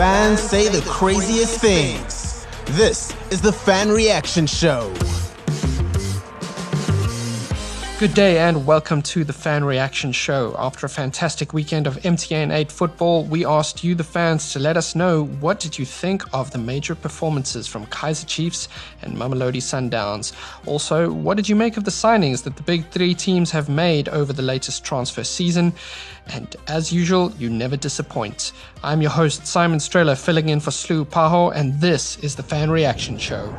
fans say the craziest things. This is the Fan Reaction Show. Good day and welcome to the Fan Reaction Show. After a fantastic weekend of MTN 8 football, we asked you, the fans, to let us know what did you think of the major performances from Kaizer Chiefs and Mamelodi Sundowns. Also, what did you make of the signings that the big three teams have made over the latest transfer season? And as usual, you never disappoint. I'm your host, Simon Strela, filling in for Slu Paho, and this is the Fan Reaction Show.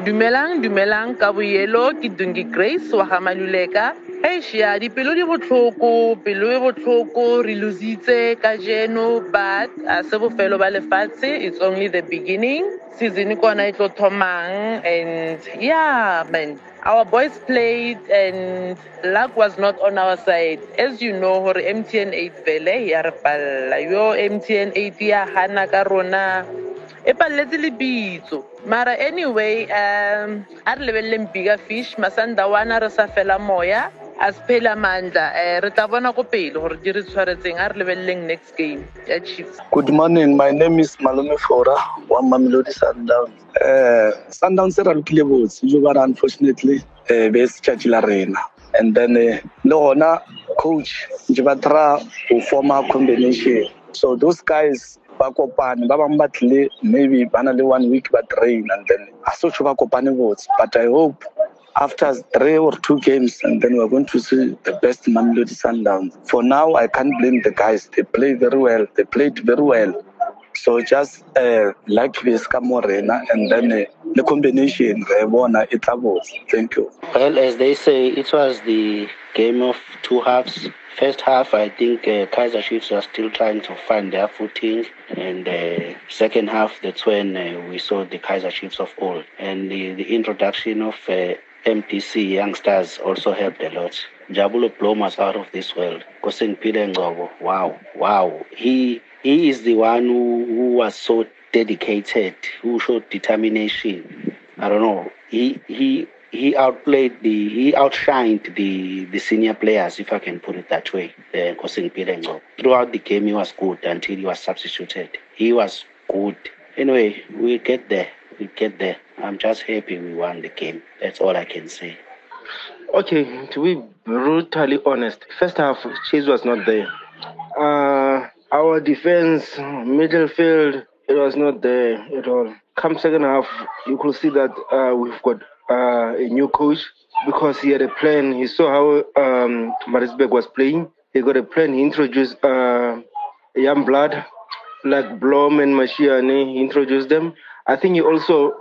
Dumelang dumelang ka boyelo ke dunki grace wa ga maluleka ešia dipelo di botlhoko pelo e botlhoko re lositse ka jeno but a se bofelo ba lefatshe it's only the beginning. Season kona e tlo thomang and yeah man. Our boys played and luck was not on our side. As you know gore mtn 8 vele ya re palela yo mtn 8 ya hana ka rona e paleletse lebitso mara anyway um a re lebeleleng bigger fish re sa fela moya a se phele amandla um re tla bona ko pele gore di re tshwaretseng a re lebeleleng next game ya chiefs Good morning. My name is Malome Fora wa Mamelodi Sundowns. Uh, Sundowns e ralokile botse jo unfortunately uh, be se tšatši la rena and then le gona coach nje ba try go forma combination so those guys ba kopane ba bangwe ba tlile maybe ba na le one week ba train and then a so tšho ba kopane botse but i hope after three or two games and then we're going to see the best Mamelodi Sundowns. For now, I can't blame the guys. They play very well. They played very well. So just uh, like Veska Morena and then uh, the combination, Rebona, Itabos. Thank you. Well, as they say, it was the game of two halves. First half, I think uh, Kaizer Chiefs are still trying to find their footing, and uh, second half, that's when uh, we saw the Kaizer Chiefs of old. And the, the introduction of uh, MDC youngsters also helped a lot. Njabulo Blom out of this world. Kosen Pile wow, wow. He he is the one who, who was so dedicated, who showed determination. I don't know. He he he outplayed the he outshined the the senior players, if I can put it that way. Uh, Ngcobo. Throughout the game, he was good until he was substituted. He was good. Anyway, we'll get there. We'll get there. I'm just happy we won the game. That's all I can say. Okay, to be brutally honest, first half Chase was not there. Uh, our defense, midfield, it was not there at all. Come second half, you could see that uh, we've got uh, a new coach because he had a plan. He saw how um, Maritzburg was playing. He got a plan. He introduced uh, young blood like Blom and Mashiane. He introduced them. I think he also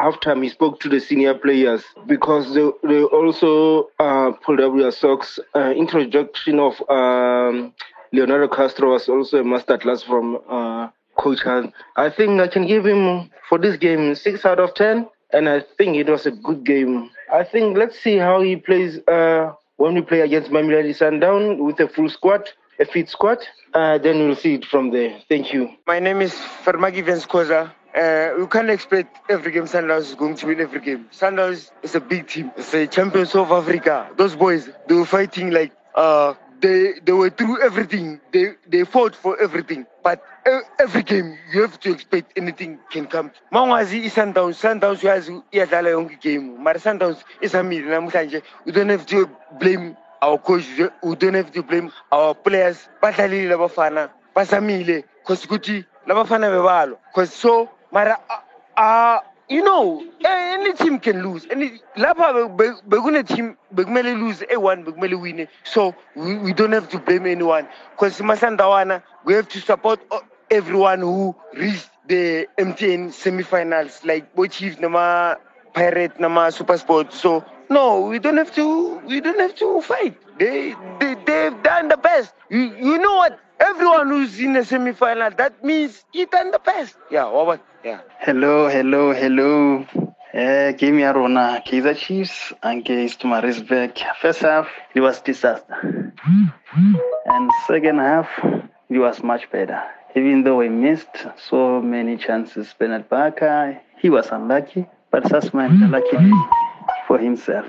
halftime he spoke to the senior players because they, they also uh, pulled up their socks. Uh, introduction of um, Leonardo Castro was also a masterclass from uh, Coach Hunt. I think I can give him for this game six out of ten, and I think it was a good game. I think let's see how he plays uh, when we play against Mamelodi Sundown with a full squad, a fit squad. Uh, then we'll see it from there. Thank you. My name is Fermagi Venskoza. Uh, we can't expect every game Sundowns is going to win every game. Sundowns is a big team. It's the champions of Africa. Those boys, they were fighting like uh, they they were through everything. They they fought for everything. But every game you have to expect anything can come. Mangwazi is Sundowns. Sundowns has iyadlala yonke game. But Sundowns is a. Namhlanje we don't have to blame our coach. We don't have to blame our players. Badlalile labafana. Basamile. Cause kuti labafana bebalo. Cause so mara uh, uh, you know any team can lose. Any lapha be- bekune team bekumele lose a1 bekumele win so we, we don't have to blame anyone. Because masandawana we have to support uh, everyone who reached the mtn semi-finals like bo chiefs nama pirate nama super sport. So no we don't have to we don't have to fight. They, they they've done the best. You, you know what? Everyone who's in the semi-final that means he done the best. Yeah what yeah Hello, hello, hello. Uh, game ya rona Kaizer Chiefs against Maritzburg. First half, it was disaster. And second half, it was much better. Even though we missed so many chances, Bernard Parker, he was unlucky, but Sussman lucky for himself.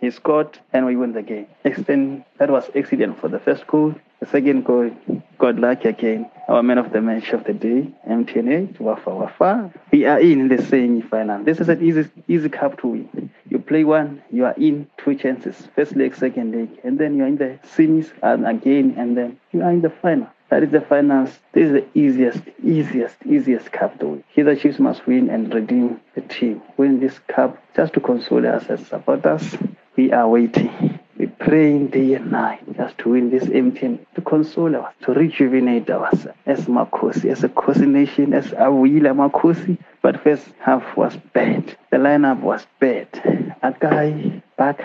He scored and we won the game. Extend, that was excellent for the first goal. The second goal, Good luck again. Our man of the match of the day, MTN8, Wafa Wafa. We are in the semi-final. This is an easy, easy cup to win. You play one, you are in two chances. First leg, second leg, and then you are in the semis and again, and then you are in the final. That is the finals. This is the easiest, easiest, easiest cup to win. Here the Chiefs must win and redeem the team. Win this cup just to console us as supporters. We are waiting. We praying day and night just to win this MTN, to console us, to rejuvenate us as Makosi, as a Kosi nation, as Awila Makosi. But first half was bad. The lineup was bad. A guy back,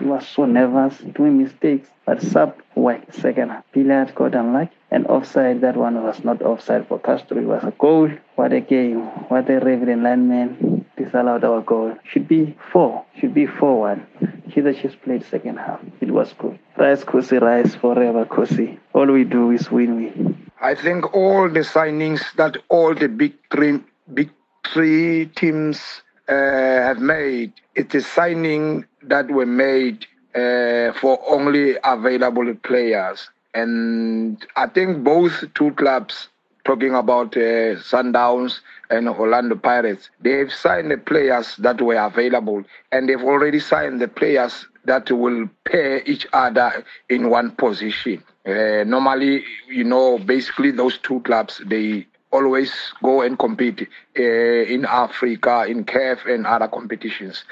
he was so nervous, doing mistakes. But sub worked second half. Pilat got unlucky. And offside, that one was not offside for Castro. It was a goal. What a game. What a reverend lineman disallowed our goal. Should be four. Should be 4 1. Leadership played second half. It was good. Rise, Kosi, rise forever, Kosi. All we do is win, win. I think all the signings that all the big three, big three teams uh, have made, it is signing that were made uh, for only available players. And I think both two clubs talking about uh, Sundowns and Orlando Pirates, they've signed the players that were available, and they've already signed the players that will pair each other in one position. Uh, normally, you know, basically those two clubs, they always go and compete uh, in Africa, in CAF and other competitions.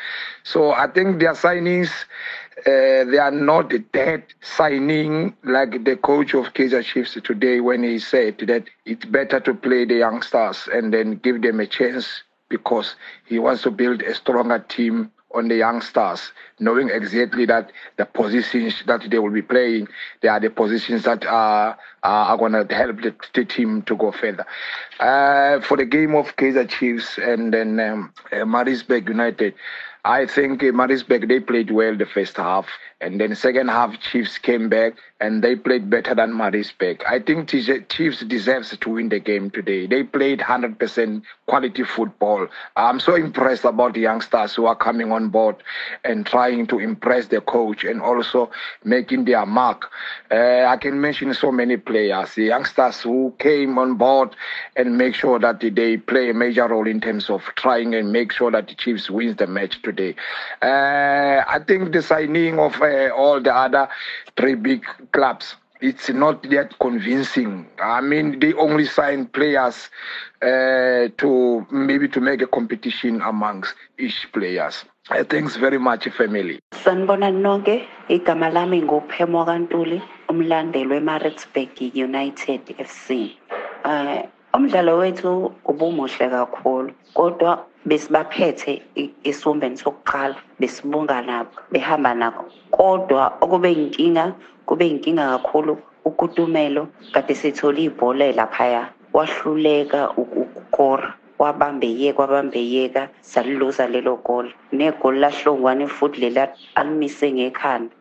So I think their signings, uh, they are not that signing like the coach of Kaizer Chiefs today when he said that it's better to play the youngsters and then give them a chance because he wants to build a stronger team on the youngsters, knowing exactly that the positions that they will be playing, they are the positions that are are, going to help the, the, team to go further. Uh, for the game of Kaizer Chiefs and then um, uh, Maritzburg United, I think uh, Maritzburg they played well the first half, and then second half Chiefs came back and they played better than Maritzburg. I think Chiefs deserves to win the game today. They played 100% quality football. I'm so impressed about the youngsters who are coming on board and trying to impress the coach and also making their mark. Uh, I can mention so many players, the youngsters who came on board and make sure that they play a major role in terms of trying and make sure that the Chiefs wins the match today. Uh, I think the signing of uh, all the other three big clubs it's not yet convincing. I mean, they only sign players uh, to maybe to make a competition amongst each players. Uh, thanks very much, family. Umlandeli weMaritzburg United FC. Uh, umdlalo wethu ubumuhle kakhulu kodwa besibaphethe esumbeni sokuqala besibunga nabo behamba nabo kodwa okube inkinga kube inkinga kakhulu ukutumelo kade sithole ibhola laphaya wahluleka ukukora wabambeyeka wabambeyeka saliluza lelo goal. Negoli lahlongwane futhi lela alimise ngekhanda.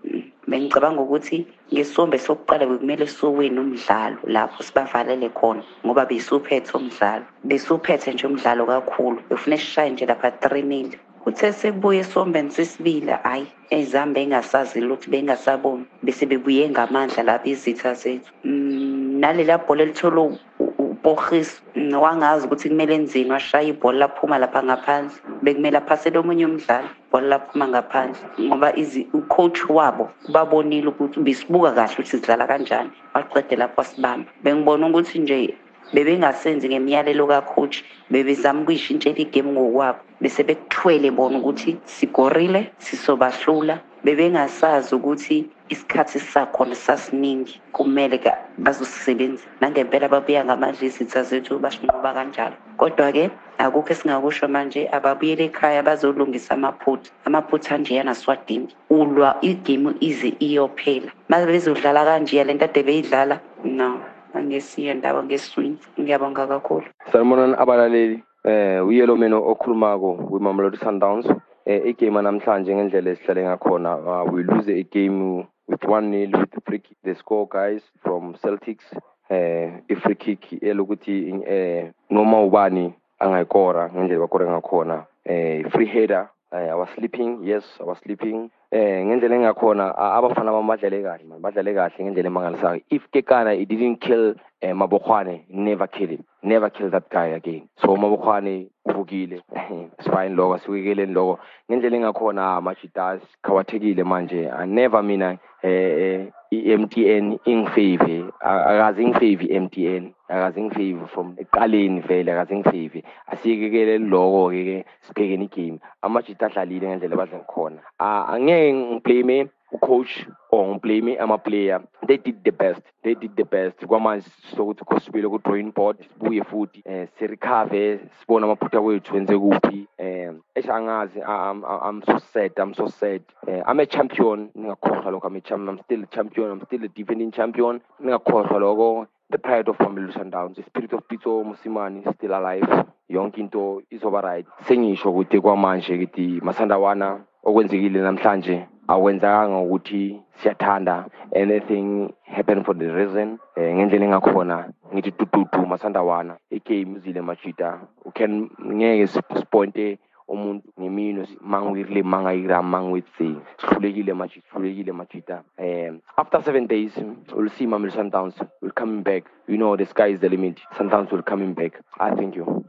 Bengicabanga ukuthi ngesombe sokuqala bekumele siwine umdlalo lapho sibavalele khona ngoba besuphethe umdlalo. Besuphethe nje umdlalo kakhulu. Befuna sishaye nje lapha 3 nil kuthe sekubuye esombeni sesibili hhayi ezami bengasazile ukuthi bengasaboni. Bese bebuye ngamandla lapha izitha zethu. Um nalela bhola elithole uporhis wangazi ukuthi kumele enzini washaya ibhola laphuma lapha ngaphandle. Bekumele aphasele omunye umdlalo. Ibhola laphuma ngaphandle ngoba ucoach wabo babonile ukuthi besibuka kahle ukuthi sidlala kanjani. Waqede lapho wasibamba bengibona ukuthi nje bebengasenzi ngemiyalelo kacoach bebezama ukuyishintshela igame ngokwabo bese bekuthwele bona ukuthi sigorile sisobahlula bebengasazi ukuthi isikhathi sisakhona sasiningi kumele bazosisebenzisa nangempela babuya ngamandla izitha zethu basinqoba kanjalo. Kodwa-ke akukho esingakusho manje ababuyele ekhaya bazolungisa amaphutha. Amaphutha anjeyana siwadingi ulwa igemu ize iyophela. Uma bezodlala kanjeya le nto ade beyidlala no angesiyo ndawo ngeswing ngiyabonga kakhulu. Sanibonani abalaleli eh uyelo mina okhulumako kwimamelodi sundowns. eh igame namhlanje ngendlela esihlale ngakhona uh, we lose a game with one nil with the free kick the score guys from celtics. Eh i-free kick elokuthi eh noma ubani angayikora ngendlela bakore ngakhona. Eh free header uh, I was sleeping yes I was sleeping. Eh ngendlela engakhona abafana bami badlale kahle man badlale kahle ngendlela emangalisayo. If kekana it didn't kill eh, mabokhwane never kill him. Never kill that guy again. So mabokhwane uvukile. Sifine loko siwekeleni loko ngendlela engakhona amajitas khawathekile manje. Never mina eh i-MTN ingifave akaze ingifave i-MTN akaze ngifave from eqaleni vele akaze ngifave asiyekekele lokho-ke ke sibhekene igame. Amajita adlalile ngendlela badla ngakhona. Angeke ngiblame ucoach or ngiblame ama-player they did the best. They did the best. Kwamanje sokuthi kho sibile ku-drawing board sibuye futhi um sirekhave sibone amaphutha wethu wenze kuphi. Um esha angazi i'm so sad i'm so sad. Um i'm a champion. Ningakhohlwa lokho i'm, a I'm still a champion i'm still a defending champion. Ningakhohlwa lokho the pride of Mamelodi Sundowns the spirit of Pitso Musimani is still alive. Yonke into izoba right. Sengisho ukuthi kwamanje kithi masandawana okwenzekile namhlanje akwenzakanga ukuthi siyathanda anything happen for the reason eh ngendlela engakhona. Ngithi tututu masandawana igame uzile machita ucan ngeke sipointe umuntu ngemino mangiwirile mangayira mangiwitsi sihlulekile machita sihlulekile machita um after seven days we'll see Mamelodi Sundowns will coming back. You know the sky is the limit. Sundowns will coming back. I thank you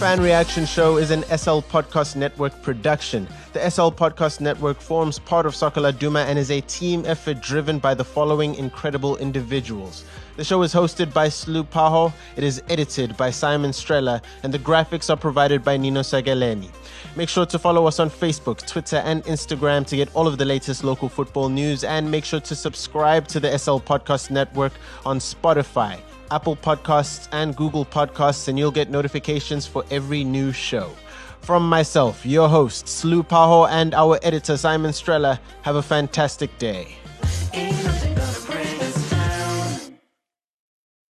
Fan Reaction Show is an SL Podcast Network production. The SL Podcast Network forms part of Soccer Duma and is a team effort driven by the following incredible individuals. The show is hosted by Slu Paho, it is edited by Simon Strella, and the graphics are provided by Nino Sagaleni. Make sure to follow us on Facebook, Twitter, and Instagram to get all of the latest local football news, and make sure to subscribe to the SL Podcast Network on Spotify. Apple Podcasts, and Google Podcasts, and you'll get notifications for every new show. From myself, your host, Slu Paho, and our editor, Simon Strella, have a fantastic day.